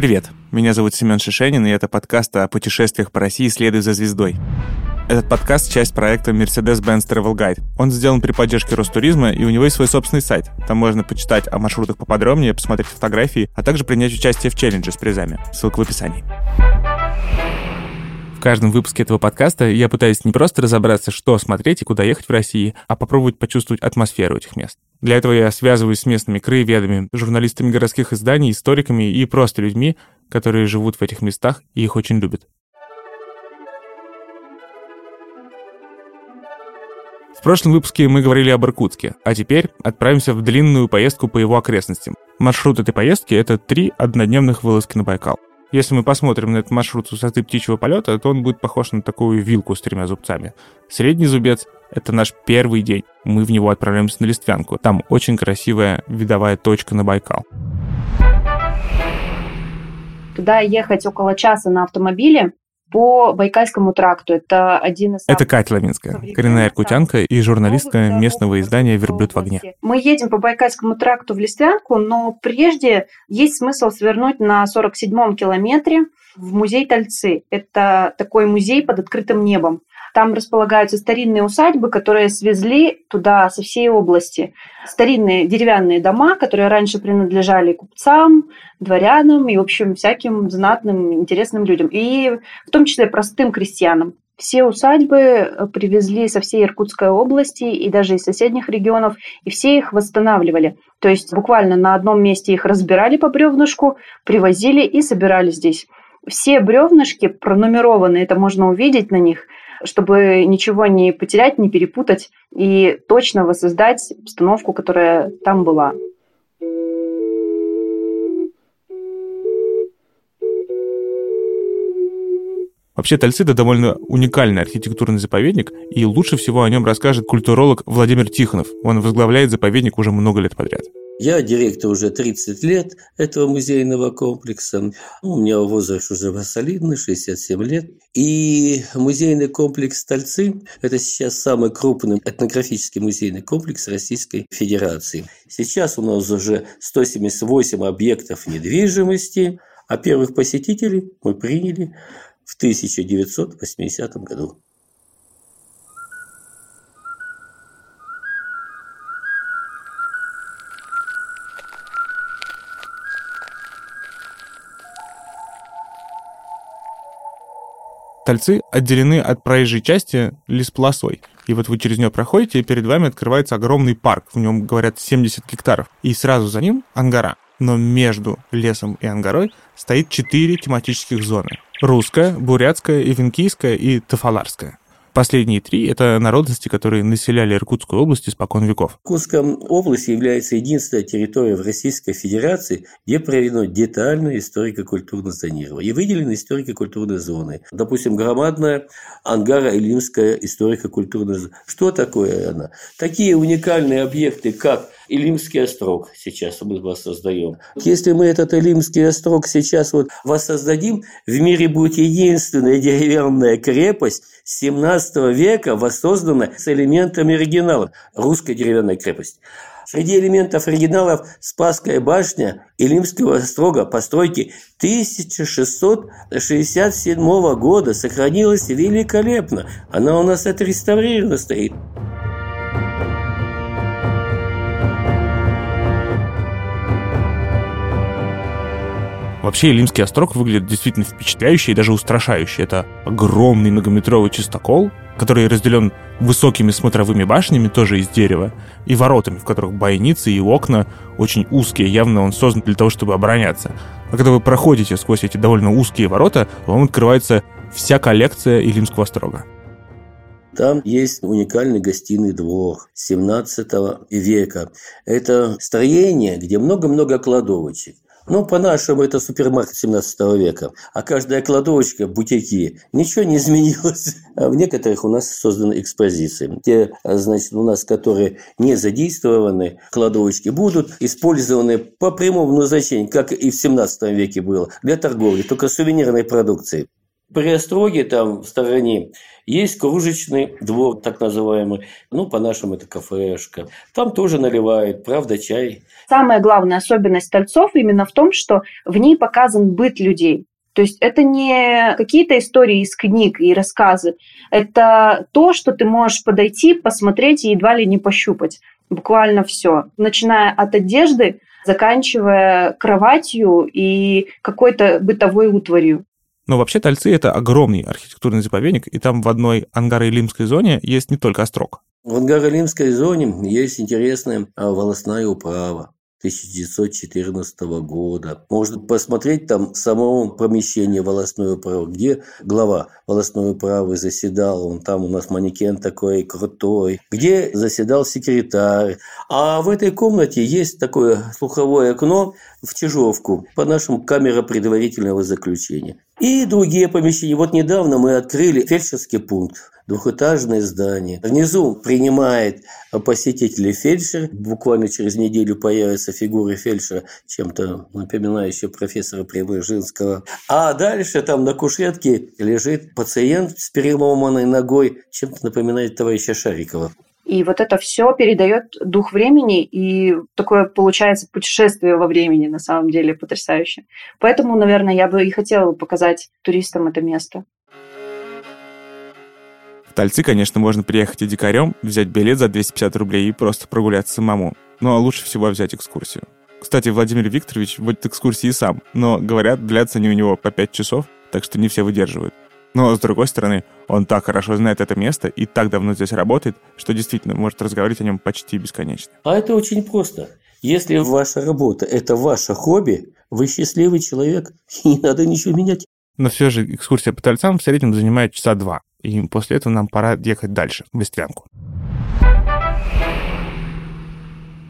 Привет, меня зовут Семен Шишенин, и это подкаст о путешествиях по России «Следуй за звездой». Этот подкаст — часть проекта Mercedes-Benz Travel Guide. Он сделан при поддержке Ростуризма, и у него есть свой собственный сайт. Там можно почитать о маршрутах поподробнее, посмотреть фотографии, а также принять участие в челлендже с призами. Ссылка в описании. В каждом выпуске этого подкаста я пытаюсь не просто разобраться, что смотреть и куда ехать в России, а попробовать почувствовать атмосферу этих мест. Для этого я связываюсь с местными краеведами, журналистами городских изданий, историками и просто людьми, которые живут в этих местах и их очень любят. В прошлом выпуске мы говорили об Иркутске, а теперь отправимся в длинную поездку по его окрестностям. Маршрут этой поездки — это три однодневных вылазки на Байкал. Если мы посмотрим на этот маршрут с высоты птичьего полета, то он будет похож на такую вилку с тремя зубцами. Средний зубец — это наш первый день. Мы в него отправляемся на Листвянку. Там очень красивая видовая точка на Байкал. Туда ехать около часа на автомобиле по Байкальскому тракту. Это один из... Это Катя Лавинская, коренная иркутянка и журналистка местного издания «Верблюд в огне». Мы едем по Байкальскому тракту в Листвянку, но прежде есть смысл свернуть на 47-м километре в музей Тальцы. Это такой музей под открытым небом. Там располагаются старинные усадьбы, которые свезли туда со всей области. Старинные деревянные дома, которые раньше принадлежали купцам, дворянам и, в общем, всяким знатным, интересным людям. И в том числе простым крестьянам. Все усадьбы э, привезли со всей Иркутской области и даже из соседних регионов, и все их восстанавливали. То есть буквально на одном месте их разбирали по бревнышку, привозили и собирали здесь. Все бревнышки пронумерованы, это можно увидеть на них – чтобы ничего не потерять, не перепутать и точно воссоздать обстановку, которая там была. Вообще, это довольно уникальный архитектурный заповедник, и лучше всего о нем расскажет культуролог Владимир Тихонов. Он возглавляет заповедник уже много лет подряд. Я директор уже 30 лет этого музейного комплекса. У меня возраст уже солидный, 67 лет. И музейный комплекс «Стольцы» – это сейчас самый крупный этнографический музейный комплекс Российской Федерации. Сейчас у нас уже 178 объектов недвижимости, а первых посетителей мы приняли в 1980 году. Тальцы отделены от проезжей части лесполосой. И вот вы через нее проходите, и перед вами открывается огромный парк. В нем, говорят, 70 гектаров. И сразу за ним ангара. Но между лесом и ангарой стоит четыре тематических зоны. Русская, бурятская, ивенкийская и тафаларская. Последние три – это народности, которые населяли Иркутскую область испокон веков. Иркутская область является единственной территорией в Российской Федерации, где проведено детальное историко-культурное зонирование и выделены историко-культурные зоны. Допустим, громадная Ангара-Илимская историко-культурная зона. Что такое она? Такие уникальные объекты, как Илимский острог сейчас мы воссоздаем. Если мы этот Илимский острог сейчас вот воссоздадим, в мире будет единственная деревянная крепость 17 века, воссозданная с элементами оригинала. Русская деревянная крепость. Среди элементов оригиналов Спасская башня Илимского острога постройки 1667 года сохранилась великолепно. Она у нас отреставрирована стоит. Вообще, Илимский острог выглядит действительно впечатляюще и даже устрашающе. Это огромный многометровый чистокол, который разделен высокими смотровыми башнями, тоже из дерева, и воротами, в которых бойницы и окна очень узкие. Явно он создан для того, чтобы обороняться. А когда вы проходите сквозь эти довольно узкие ворота, вам открывается вся коллекция Илимского острога. Там есть уникальный гостиный двор 17 века. Это строение, где много-много кладовочек. Ну, по-нашему, это супермаркет 17 века. А каждая кладовочка, бутики, ничего не изменилось. А в некоторых у нас созданы экспозиции. Те, значит, у нас, которые не задействованы, кладовочки будут использованы по прямому назначению, как и в 17 веке было, для торговли, только сувенирной продукции. При Остроге, там в стороне, есть кружечный двор, так называемый. Ну, по-нашему, это кафешка. Там тоже наливают, правда, чай. Самая главная особенность Тольцов именно в том, что в ней показан быт людей. То есть это не какие-то истории из книг и рассказы. Это то, что ты можешь подойти, посмотреть и едва ли не пощупать. Буквально все. Начиная от одежды, заканчивая кроватью и какой-то бытовой утварью. Но вообще Тальцы — это огромный архитектурный заповедник, и там в одной Ангаро-Илимской зоне есть не только острог. В Ангаро-Илимской зоне есть интересная а, волосная управа. 1914 года. Можно посмотреть там само помещение волосной управы, где глава волосной управы заседал, он там у нас манекен такой крутой, где заседал секретарь. А в этой комнате есть такое слуховое окно в Чижовку, по нашему камера предварительного заключения. И другие помещения. Вот недавно мы открыли фельдшерский пункт двухэтажное здание. Внизу принимает посетителей фельдшер. Буквально через неделю появятся фигуры фельдшера, чем-то напоминающие профессора Преображенского. А дальше там на кушетке лежит пациент с переломанной ногой, чем-то напоминает товарища Шарикова. И вот это все передает дух времени, и такое получается путешествие во времени, на самом деле, потрясающе. Поэтому, наверное, я бы и хотела показать туристам это место. В Тальцы, конечно, можно приехать и дикарем, взять билет за 250 рублей и просто прогуляться самому. Но лучше всего взять экскурсию. Кстати, Владимир Викторович водит экскурсии сам, но, говорят, длятся они у него по 5 часов, так что не все выдерживают. Но, с другой стороны, он так хорошо знает это место и так давно здесь работает, что действительно может разговаривать о нем почти бесконечно. А это очень просто. Если ваша работа – это ваше хобби, вы счастливый человек, и не надо ничего менять. Но все же экскурсия по Тальцам в среднем занимает часа два. И после этого нам пора ехать дальше, в Вестлянку.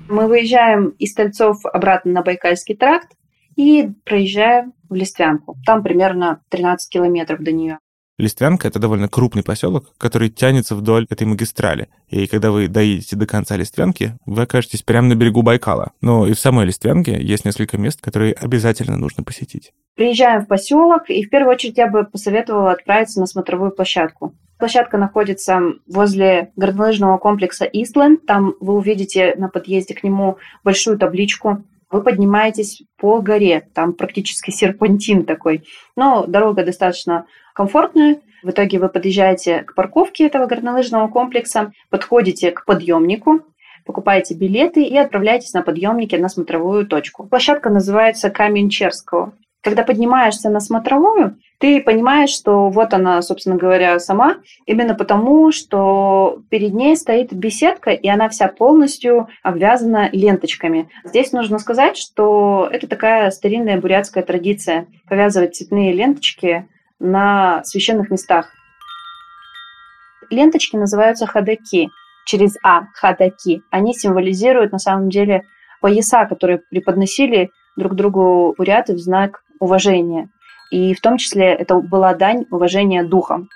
Мы выезжаем из Тальцов обратно на Байкальский тракт и проезжаем в Листвянку. Там примерно 13 километров до нее. Листвянка — это довольно крупный поселок, который тянется вдоль этой магистрали. И когда вы доедете до конца Листвянки, вы окажетесь прямо на берегу Байкала. Но и в самой Листвянке есть несколько мест, которые обязательно нужно посетить. Приезжаем в поселок, и в первую очередь я бы посоветовала отправиться на смотровую площадку. Площадка находится возле горнолыжного комплекса Истленд. Там вы увидите на подъезде к нему большую табличку вы поднимаетесь по горе, там практически серпантин такой. Но дорога достаточно комфортная. В итоге вы подъезжаете к парковке этого горнолыжного комплекса, подходите к подъемнику, покупаете билеты и отправляетесь на подъемнике на смотровую точку. Площадка называется Камень Черского. Когда поднимаешься на смотровую, ты понимаешь, что вот она, собственно говоря, сама, именно потому, что перед ней стоит беседка, и она вся полностью обвязана ленточками. Здесь нужно сказать, что это такая старинная бурятская традиция повязывать цветные ленточки на священных местах. Ленточки называются хадаки, через А, хадаки. Они символизируют на самом деле пояса, которые преподносили друг другу буряты в знак уважения. И в том числе это была дань уважения духом.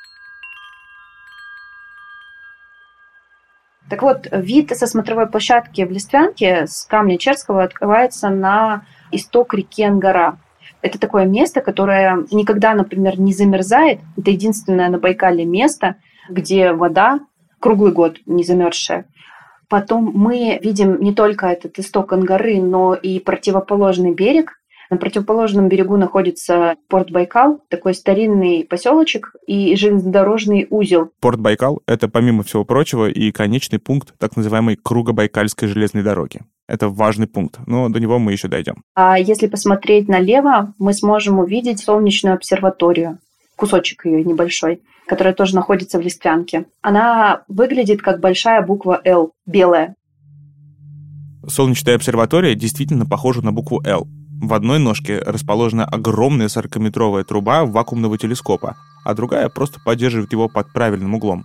Так вот, вид со смотровой площадки в Листвянке с камня Черского открывается на исток реки Ангара. Это такое место, которое никогда, например, не замерзает. Это единственное на Байкале место, где вода круглый год не замерзшая. Потом мы видим не только этот исток Ангары, но и противоположный берег, на противоположном берегу находится порт Байкал, такой старинный поселочек и железнодорожный узел. Порт Байкал — это, помимо всего прочего, и конечный пункт так называемой Кругобайкальской железной дороги. Это важный пункт, но до него мы еще дойдем. А если посмотреть налево, мы сможем увидеть солнечную обсерваторию, кусочек ее небольшой, которая тоже находится в Листвянке. Она выглядит как большая буква «Л», белая. Солнечная обсерватория действительно похожа на букву «Л», в одной ножке расположена огромная 40-метровая труба вакуумного телескопа, а другая просто поддерживает его под правильным углом.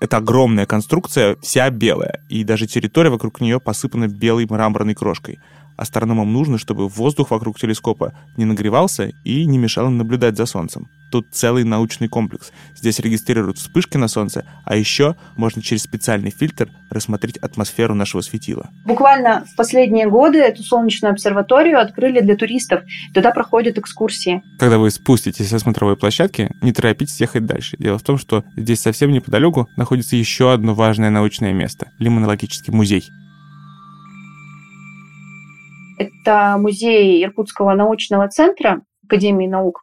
Это огромная конструкция, вся белая, и даже территория вокруг нее посыпана белой мраморной крошкой. Астрономам нужно, чтобы воздух вокруг телескопа не нагревался и не мешал им наблюдать за Солнцем. Тут целый научный комплекс. Здесь регистрируют вспышки на Солнце, а еще можно через специальный фильтр рассмотреть атмосферу нашего светила. Буквально в последние годы эту солнечную обсерваторию открыли для туристов. Туда проходят экскурсии. Когда вы спуститесь со смотровой площадки, не торопитесь ехать дальше. Дело в том, что здесь совсем неподалеку находится еще одно важное научное место – Лимонологический музей. Это музей Иркутского научного центра Академии наук.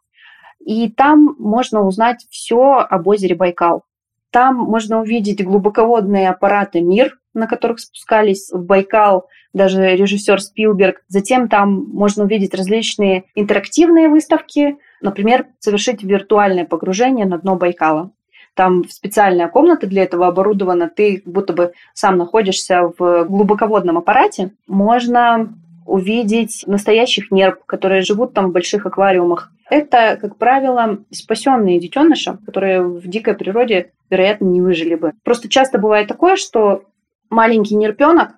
И там можно узнать все об озере Байкал. Там можно увидеть глубоководные аппараты «Мир», на которых спускались в Байкал даже режиссер Спилберг. Затем там можно увидеть различные интерактивные выставки, например, совершить виртуальное погружение на дно Байкала. Там специальная комната для этого оборудована, ты будто бы сам находишься в глубоководном аппарате. Можно увидеть настоящих нерв, которые живут там в больших аквариумах. Это, как правило, спасенные детеныши, которые в дикой природе, вероятно, не выжили бы. Просто часто бывает такое, что маленький нерпенок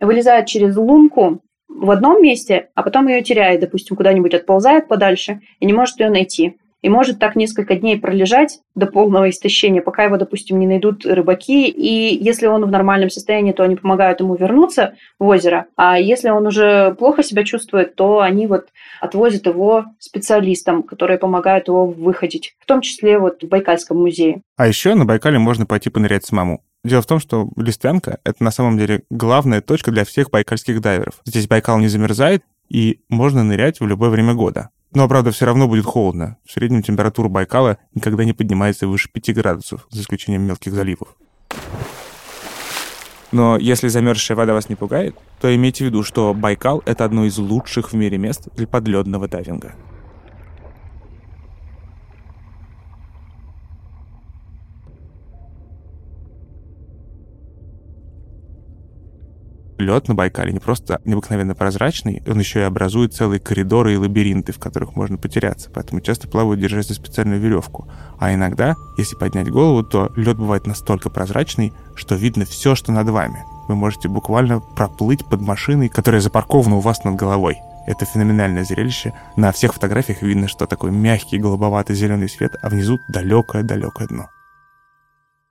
вылезает через лунку в одном месте, а потом ее теряет, допустим, куда-нибудь отползает подальше и не может ее найти и может так несколько дней пролежать до полного истощения, пока его, допустим, не найдут рыбаки. И если он в нормальном состоянии, то они помогают ему вернуться в озеро. А если он уже плохо себя чувствует, то они вот отвозят его специалистам, которые помогают его выходить, в том числе вот в Байкальском музее. А еще на Байкале можно пойти понырять самому. Дело в том, что Листвянка — это на самом деле главная точка для всех байкальских дайверов. Здесь Байкал не замерзает, и можно нырять в любое время года. Но, правда, все равно будет холодно. В среднем температура Байкала никогда не поднимается выше 5 градусов, за исключением мелких заливов. Но если замерзшая вода вас не пугает, то имейте в виду, что Байкал — это одно из лучших в мире мест для подледного дайвинга. Лед на Байкале не просто необыкновенно прозрачный, он еще и образует целые коридоры и лабиринты, в которых можно потеряться. Поэтому часто плавают, держась за специальную веревку. А иногда, если поднять голову, то лед бывает настолько прозрачный, что видно все, что над вами. Вы можете буквально проплыть под машиной, которая запаркована у вас над головой. Это феноменальное зрелище. На всех фотографиях видно, что такой мягкий голубоватый зеленый свет, а внизу далекое-далекое дно.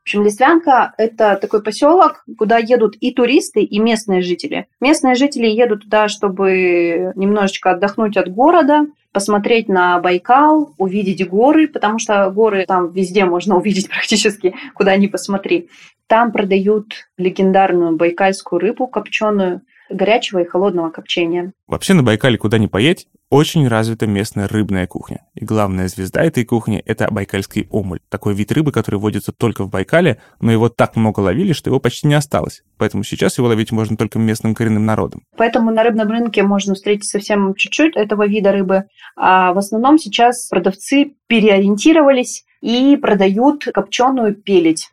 В общем, Листвянка – это такой поселок, куда едут и туристы, и местные жители. Местные жители едут туда, чтобы немножечко отдохнуть от города, посмотреть на Байкал, увидеть горы, потому что горы там везде можно увидеть практически, куда ни посмотри. Там продают легендарную байкальскую рыбу копченую, горячего и холодного копчения. Вообще на Байкале куда ни поедь, очень развита местная рыбная кухня. И главная звезда этой кухни – это байкальский омуль. Такой вид рыбы, который водится только в Байкале, но его так много ловили, что его почти не осталось. Поэтому сейчас его ловить можно только местным коренным народом. Поэтому на рыбном рынке можно встретить совсем чуть-чуть этого вида рыбы. А в основном сейчас продавцы переориентировались и продают копченую пеледь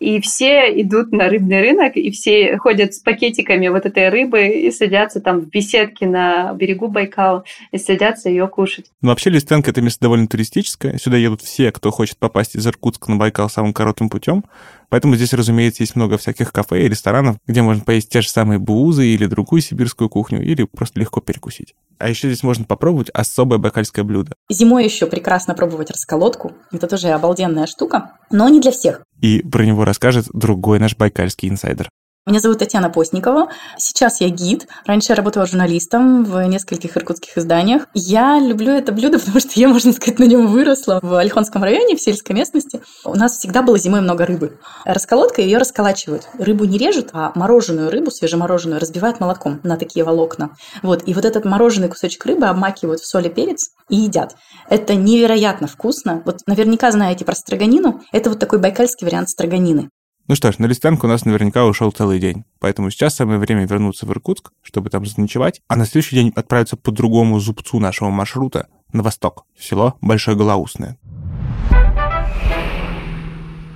и все идут на рыбный рынок, и все ходят с пакетиками вот этой рыбы и садятся там в беседке на берегу Байкала и садятся ее кушать. Ну, вообще Листенко — это место довольно туристическое. Сюда едут все, кто хочет попасть из Иркутска на Байкал самым коротким путем. Поэтому здесь, разумеется, есть много всяких кафе и ресторанов, где можно поесть те же самые буузы или другую сибирскую кухню, или просто легко перекусить. А еще здесь можно попробовать особое байкальское блюдо. Зимой еще прекрасно пробовать расколотку. Это тоже обалденная штука, но не для всех. И про него расскажет другой наш байкальский инсайдер. Меня зовут Татьяна Постникова. Сейчас я гид. Раньше я работала журналистом в нескольких иркутских изданиях. Я люблю это блюдо, потому что я, можно сказать, на нем выросла в Ольхонском районе, в сельской местности. У нас всегда было зимой много рыбы. Расколотка ее расколачивают. Рыбу не режут, а мороженую рыбу, свежемороженую, разбивают молоком на такие волокна. Вот. И вот этот мороженый кусочек рыбы обмакивают в соль и перец и едят. Это невероятно вкусно. Вот наверняка знаете про строганину. Это вот такой байкальский вариант строганины. Ну что ж, на Листвянку у нас наверняка ушел целый день. Поэтому сейчас самое время вернуться в Иркутск, чтобы там заночевать, а на следующий день отправиться по другому зубцу нашего маршрута на восток, в село Большое Голоусное.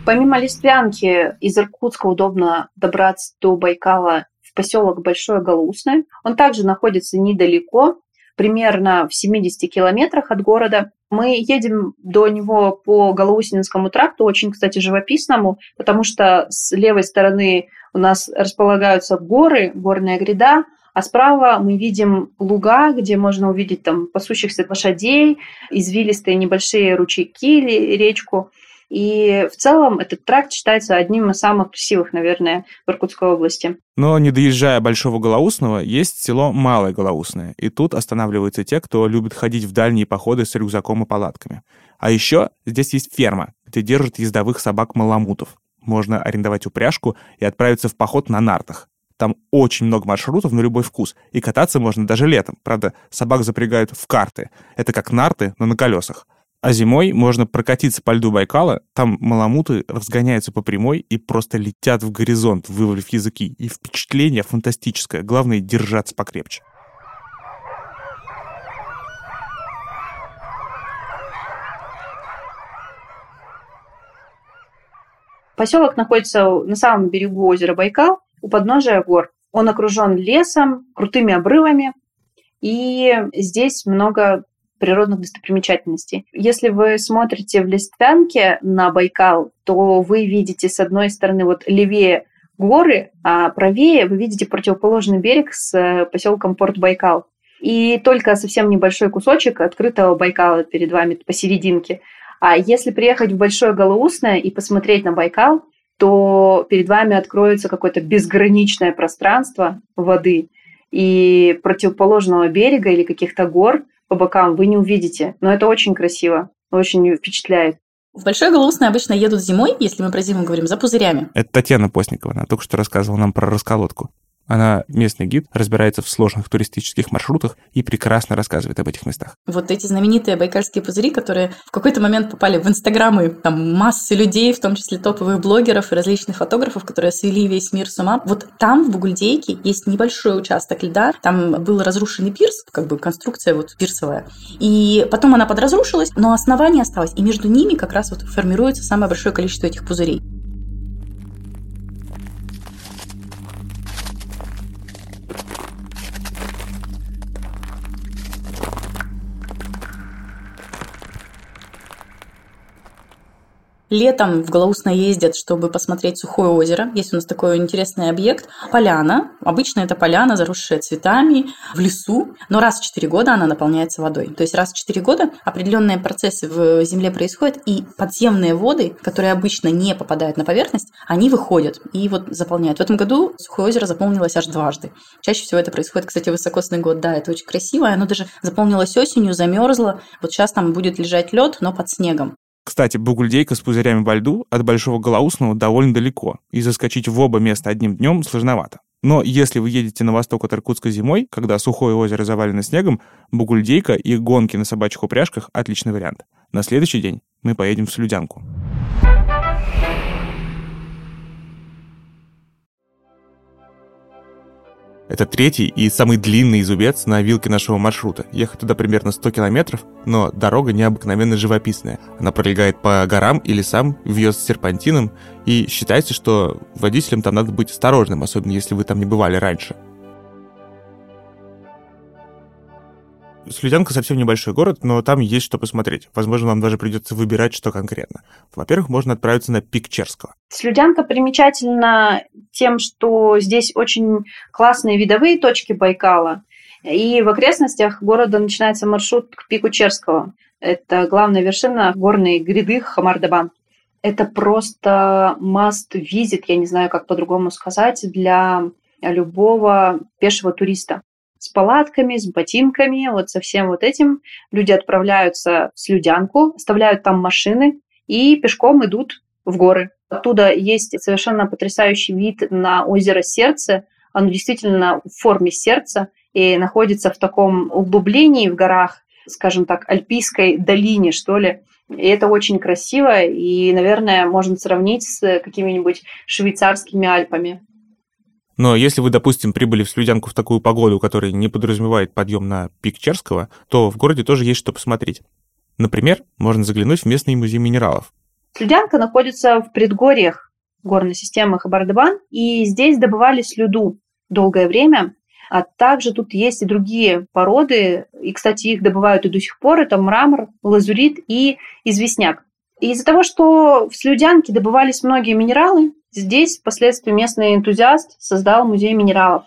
Помимо Листвянки, из Иркутска удобно добраться до Байкала в поселок Большое Голоусное. Он также находится недалеко, примерно в 70 километрах от города. Мы едем до него по Голоусинскому тракту, очень, кстати, живописному, потому что с левой стороны у нас располагаются горы, горная гряда, А справа мы видим луга, где можно увидеть там пасущихся лошадей, извилистые небольшие ручейки или речку. И в целом этот тракт считается одним из самых красивых, наверное, в Иркутской области. Но не доезжая Большого Голоусного, есть село Малое Голоусное. И тут останавливаются те, кто любит ходить в дальние походы с рюкзаком и палатками. А еще здесь есть ферма, где держат ездовых собак-маламутов. Можно арендовать упряжку и отправиться в поход на нартах. Там очень много маршрутов на любой вкус, и кататься можно даже летом. Правда, собак запрягают в карты. Это как нарты, но на колесах. А зимой можно прокатиться по льду Байкала, там маламуты разгоняются по прямой и просто летят в горизонт, вывалив языки. И впечатление фантастическое, главное держаться покрепче. Поселок находится на самом берегу озера Байкал, у подножия гор. Он окружен лесом, крутыми обрывами, и здесь много природных достопримечательностей. Если вы смотрите в Листвянке на Байкал, то вы видите с одной стороны вот левее горы, а правее вы видите противоположный берег с э, поселком Порт Байкал. И только совсем небольшой кусочек открытого Байкала перед вами посерединке. А если приехать в Большое Голоусное и посмотреть на Байкал, то перед вами откроется какое-то безграничное пространство воды, и противоположного берега или каких-то гор по бокам вы не увидите. Но это очень красиво, очень впечатляет. В Большой Голоусной обычно едут зимой, если мы про зиму говорим, за пузырями. Это Татьяна Постникова, она только что рассказывала нам про расколотку. Она местный гид, разбирается в сложных туристических маршрутах и прекрасно рассказывает об этих местах. Вот эти знаменитые байкальские пузыри, которые в какой-то момент попали в инстаграмы там массы людей, в том числе топовых блогеров и различных фотографов, которые свели весь мир с ума. Вот там, в Бугульдейке, есть небольшой участок льда. Там был разрушенный пирс, как бы конструкция вот пирсовая. И потом она подразрушилась, но основание осталось. И между ними как раз вот формируется самое большое количество этих пузырей. Летом в Голоусно ездят, чтобы посмотреть сухое озеро. Есть у нас такой интересный объект. Поляна. Обычно это поляна, заросшая цветами, в лесу. Но раз в 4 года она наполняется водой. То есть раз в 4 года определенные процессы в земле происходят, и подземные воды, которые обычно не попадают на поверхность, они выходят и вот заполняют. В этом году сухое озеро заполнилось аж дважды. Чаще всего это происходит, кстати, высокосный год. Да, это очень красиво. Оно даже заполнилось осенью, замерзло. Вот сейчас там будет лежать лед, но под снегом. Кстати, Бугульдейка с пузырями во льду от Большого Голоусного довольно далеко, и заскочить в оба места одним днем сложновато. Но если вы едете на восток от Иркутска зимой, когда сухое озеро завалено снегом, Бугульдейка и гонки на собачьих упряжках – отличный вариант. На следующий день мы поедем в Слюдянку. Это третий и самый длинный зубец на вилке нашего маршрута. Ехать туда примерно 100 километров, но дорога необыкновенно живописная. Она пролегает по горам и лесам, вьется серпантином, и считается, что водителям там надо быть осторожным, особенно если вы там не бывали раньше. Слюдянка совсем небольшой город, но там есть что посмотреть. Возможно, вам даже придется выбирать, что конкретно. Во-первых, можно отправиться на пик Черского. Слюдянка примечательна тем, что здесь очень классные видовые точки Байкала. И в окрестностях города начинается маршрут к пику Черского. Это главная вершина горной гряды Хамардабан. Это просто must visit, я не знаю, как по-другому сказать, для любого пешего туриста с палатками, с ботинками, вот со всем вот этим. Люди отправляются в Слюдянку, оставляют там машины и пешком идут в горы. Оттуда есть совершенно потрясающий вид на озеро Сердце. Оно действительно в форме сердца и находится в таком углублении в горах, скажем так, альпийской долине, что ли. И это очень красиво, и, наверное, можно сравнить с какими-нибудь швейцарскими Альпами. Но если вы, допустим, прибыли в Слюдянку в такую погоду, которая не подразумевает подъем на пик Черского, то в городе тоже есть что посмотреть. Например, можно заглянуть в местный музей минералов. Слюдянка находится в предгорьях горной системы Хабардабан, и здесь добывали слюду долгое время, а также тут есть и другие породы, и, кстати, их добывают и до сих пор, это мрамор, лазурит и известняк. Из-за того, что в Слюдянке добывались многие минералы, Здесь впоследствии местный энтузиаст создал музей минералов.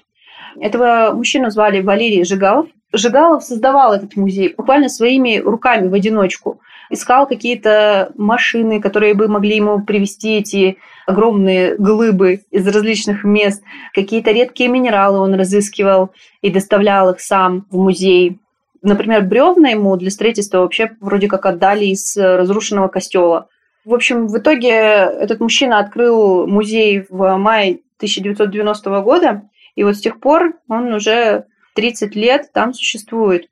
Этого мужчину звали Валерий Жигалов. Жигалов создавал этот музей буквально своими руками в одиночку. Искал какие-то машины, которые бы могли ему привести эти огромные глыбы из различных мест. Какие-то редкие минералы он разыскивал и доставлял их сам в музей. Например, бревна ему для строительства вообще вроде как отдали из разрушенного костела. В общем, в итоге этот мужчина открыл музей в мае 1990 года, и вот с тех пор он уже 30 лет там существует.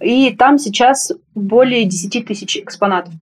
И там сейчас более 10 тысяч экспонатов.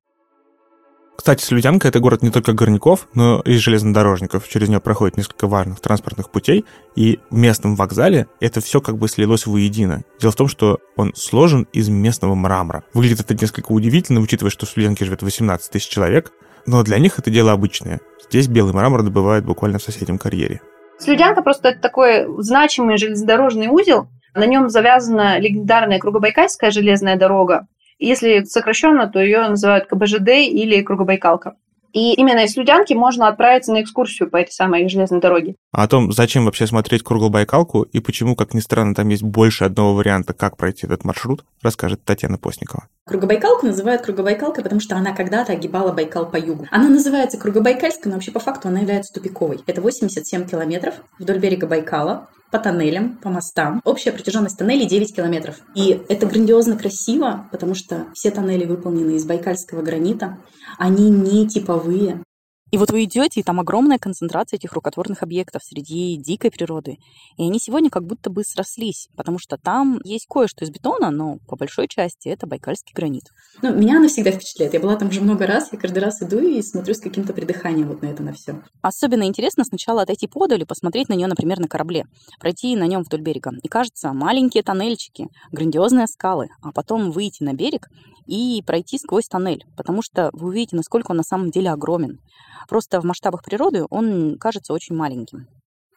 Кстати, Слюдянка — это город не только горняков, но и железнодорожников. Через нее проходит несколько важных транспортных путей, и в местном вокзале это все как бы слилось воедино. Дело в том, что он сложен из местного мрамора. Выглядит это несколько удивительно, учитывая, что в Слюдянке живет 18 тысяч человек, но для них это дело обычное. Здесь белый мрамор добывают буквально в соседнем карьере. Слюдянка просто это такой значимый железнодорожный узел, на нем завязана легендарная Кругобайкальская железная дорога. Если сокращенно, то ее называют КБЖД или Кругобайкалка. И именно из Людянки можно отправиться на экскурсию по этой самой железной дороге. А о том, зачем вообще смотреть Круглобайкалку и почему, как ни странно, там есть больше одного варианта, как пройти этот маршрут, расскажет Татьяна Постникова. Кругобайкалку называют Кругобайкалкой, потому что она когда-то огибала Байкал по югу. Она называется Кругобайкальской, но вообще по факту она является тупиковой. Это 87 километров вдоль берега Байкала по тоннелям, по мостам. Общая протяженность тоннелей 9 километров. И это грандиозно красиво, потому что все тоннели выполнены из байкальского гранита. Они не типовые, и вот вы идете, и там огромная концентрация этих рукотворных объектов среди дикой природы. И они сегодня как будто бы срослись, потому что там есть кое-что из бетона, но по большой части это байкальский гранит. Ну, меня она всегда впечатляет. Я была там уже много раз, я каждый раз иду и смотрю с каким-то придыханием вот на это на все. Особенно интересно сначала отойти подаль и посмотреть на нее, например, на корабле, пройти на нем вдоль берега. И кажется, маленькие тоннельчики, грандиозные скалы, а потом выйти на берег и пройти сквозь тоннель, потому что вы увидите, насколько он на самом деле огромен. Просто в масштабах природы он кажется очень маленьким.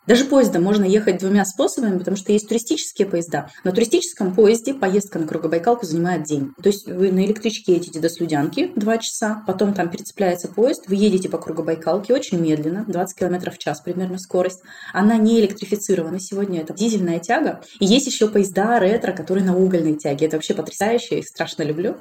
Даже поездом можно ехать двумя способами, потому что есть туристические поезда. На туристическом поезде поездка на Кругобайкалку занимает день. То есть вы на электричке едете до Слюдянки 2 часа, потом там перецепляется поезд, вы едете по Кругобайкалке очень медленно, 20 км в час примерно скорость. Она не электрифицирована сегодня, это дизельная тяга. И есть еще поезда ретро, которые на угольной тяге. Это вообще потрясающе, я их страшно люблю.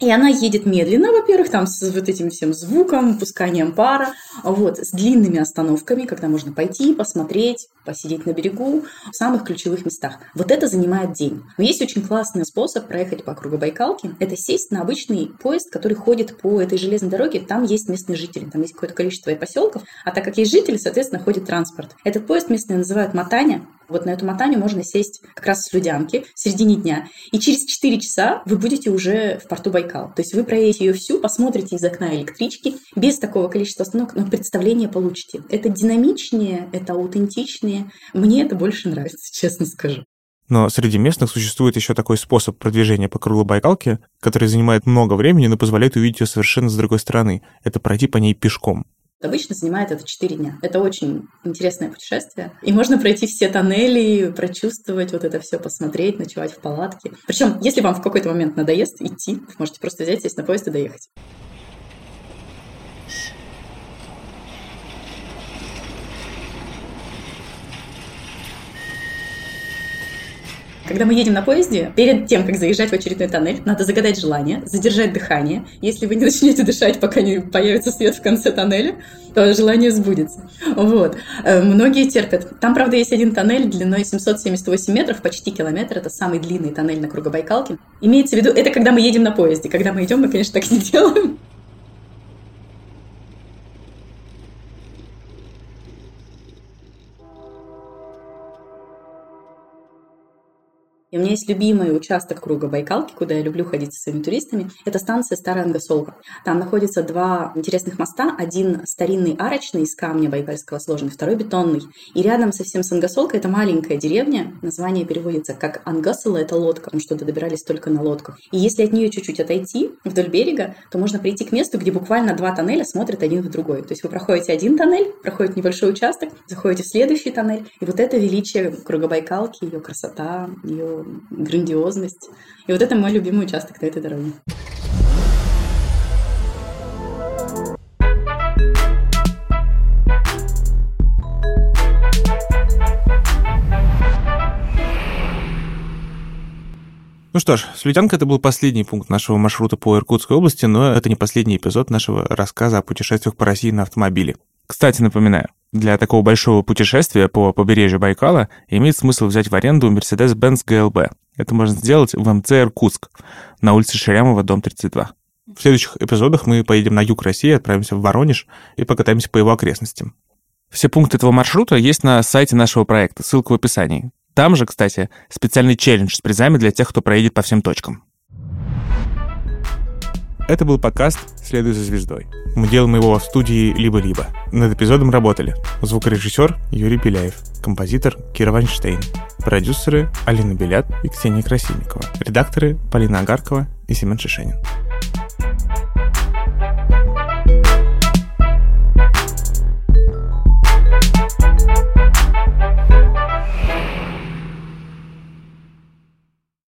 И она едет медленно, во-первых, там с вот этим всем звуком, пусканием пара, вот, с длинными остановками, когда можно пойти, посмотреть, посидеть на берегу, в самых ключевых местах. Вот это занимает день. Но есть очень классный способ проехать по кругу Байкалки. Это сесть на обычный поезд, который ходит по этой железной дороге. Там есть местные жители, там есть какое-то количество и поселков. А так как есть жители, соответственно, ходит транспорт. Этот поезд местные называют Матаня. Вот на эту Матаню можно сесть как раз с Людянки в середине дня. И через 4 часа вы будете уже в порту Байкал. То есть вы проедете ее всю, посмотрите из окна электрички, без такого количества остановок, но представление получите. Это динамичнее, это аутентичнее. Мне это больше нравится, честно скажу. Но среди местных существует еще такой способ продвижения по круглой Байкалке, который занимает много времени, но позволяет увидеть ее совершенно с другой стороны. Это пройти по ней пешком. Обычно занимает это 4 дня. Это очень интересное путешествие. И можно пройти все тоннели, прочувствовать вот это все, посмотреть, ночевать в палатке. Причем, если вам в какой-то момент надоест идти, можете просто взять, сесть на поезд и доехать. Когда мы едем на поезде, перед тем, как заезжать в очередной тоннель, надо загадать желание, задержать дыхание. Если вы не начнете дышать, пока не появится свет в конце тоннеля, то желание сбудется. Вот. Э, многие терпят. Там, правда, есть один тоннель длиной 778 метров, почти километр. Это самый длинный тоннель на Кругобайкалке. Имеется в виду, это когда мы едем на поезде. Когда мы идем, мы, конечно, так не делаем. И у меня есть любимый участок круга Байкалки, куда я люблю ходить со своими туристами. Это станция Старая Ангосолка. Там находятся два интересных моста. Один старинный арочный из камня байкальского сложенный, второй бетонный. И рядом совсем с Ангосолкой это маленькая деревня. Название переводится как Ангосола, это лодка, потому что добирались только на лодках. И если от нее чуть-чуть отойти вдоль берега, то можно прийти к месту, где буквально два тоннеля смотрят один в другой. То есть вы проходите один тоннель, проходите небольшой участок, заходите в следующий тоннель. И вот это величие круга Байкалки, ее красота, ее грандиозность. И вот это мой любимый участок на этой дороге. Ну что ж, Слютянка это был последний пункт нашего маршрута по Иркутской области, но это не последний эпизод нашего рассказа о путешествиях по России на автомобиле. Кстати, напоминаю, для такого большого путешествия по побережью Байкала имеет смысл взять в аренду Mercedes-Benz GLB. Это можно сделать в МЦ Иркутск на улице Шерямова, дом 32. В следующих эпизодах мы поедем на юг России, отправимся в Воронеж и покатаемся по его окрестностям. Все пункты этого маршрута есть на сайте нашего проекта, ссылка в описании. Там же, кстати, специальный челлендж с призами для тех, кто проедет по всем точкам. Это был подкаст «Следуй за звездой». Мы делаем его в студии «Либо-либо». Над эпизодом работали звукорежиссер Юрий Беляев, композитор Кира Вайнштейн, продюсеры Алина Белят и Ксения Красильникова, редакторы Полина Агаркова и Семен Шишенин.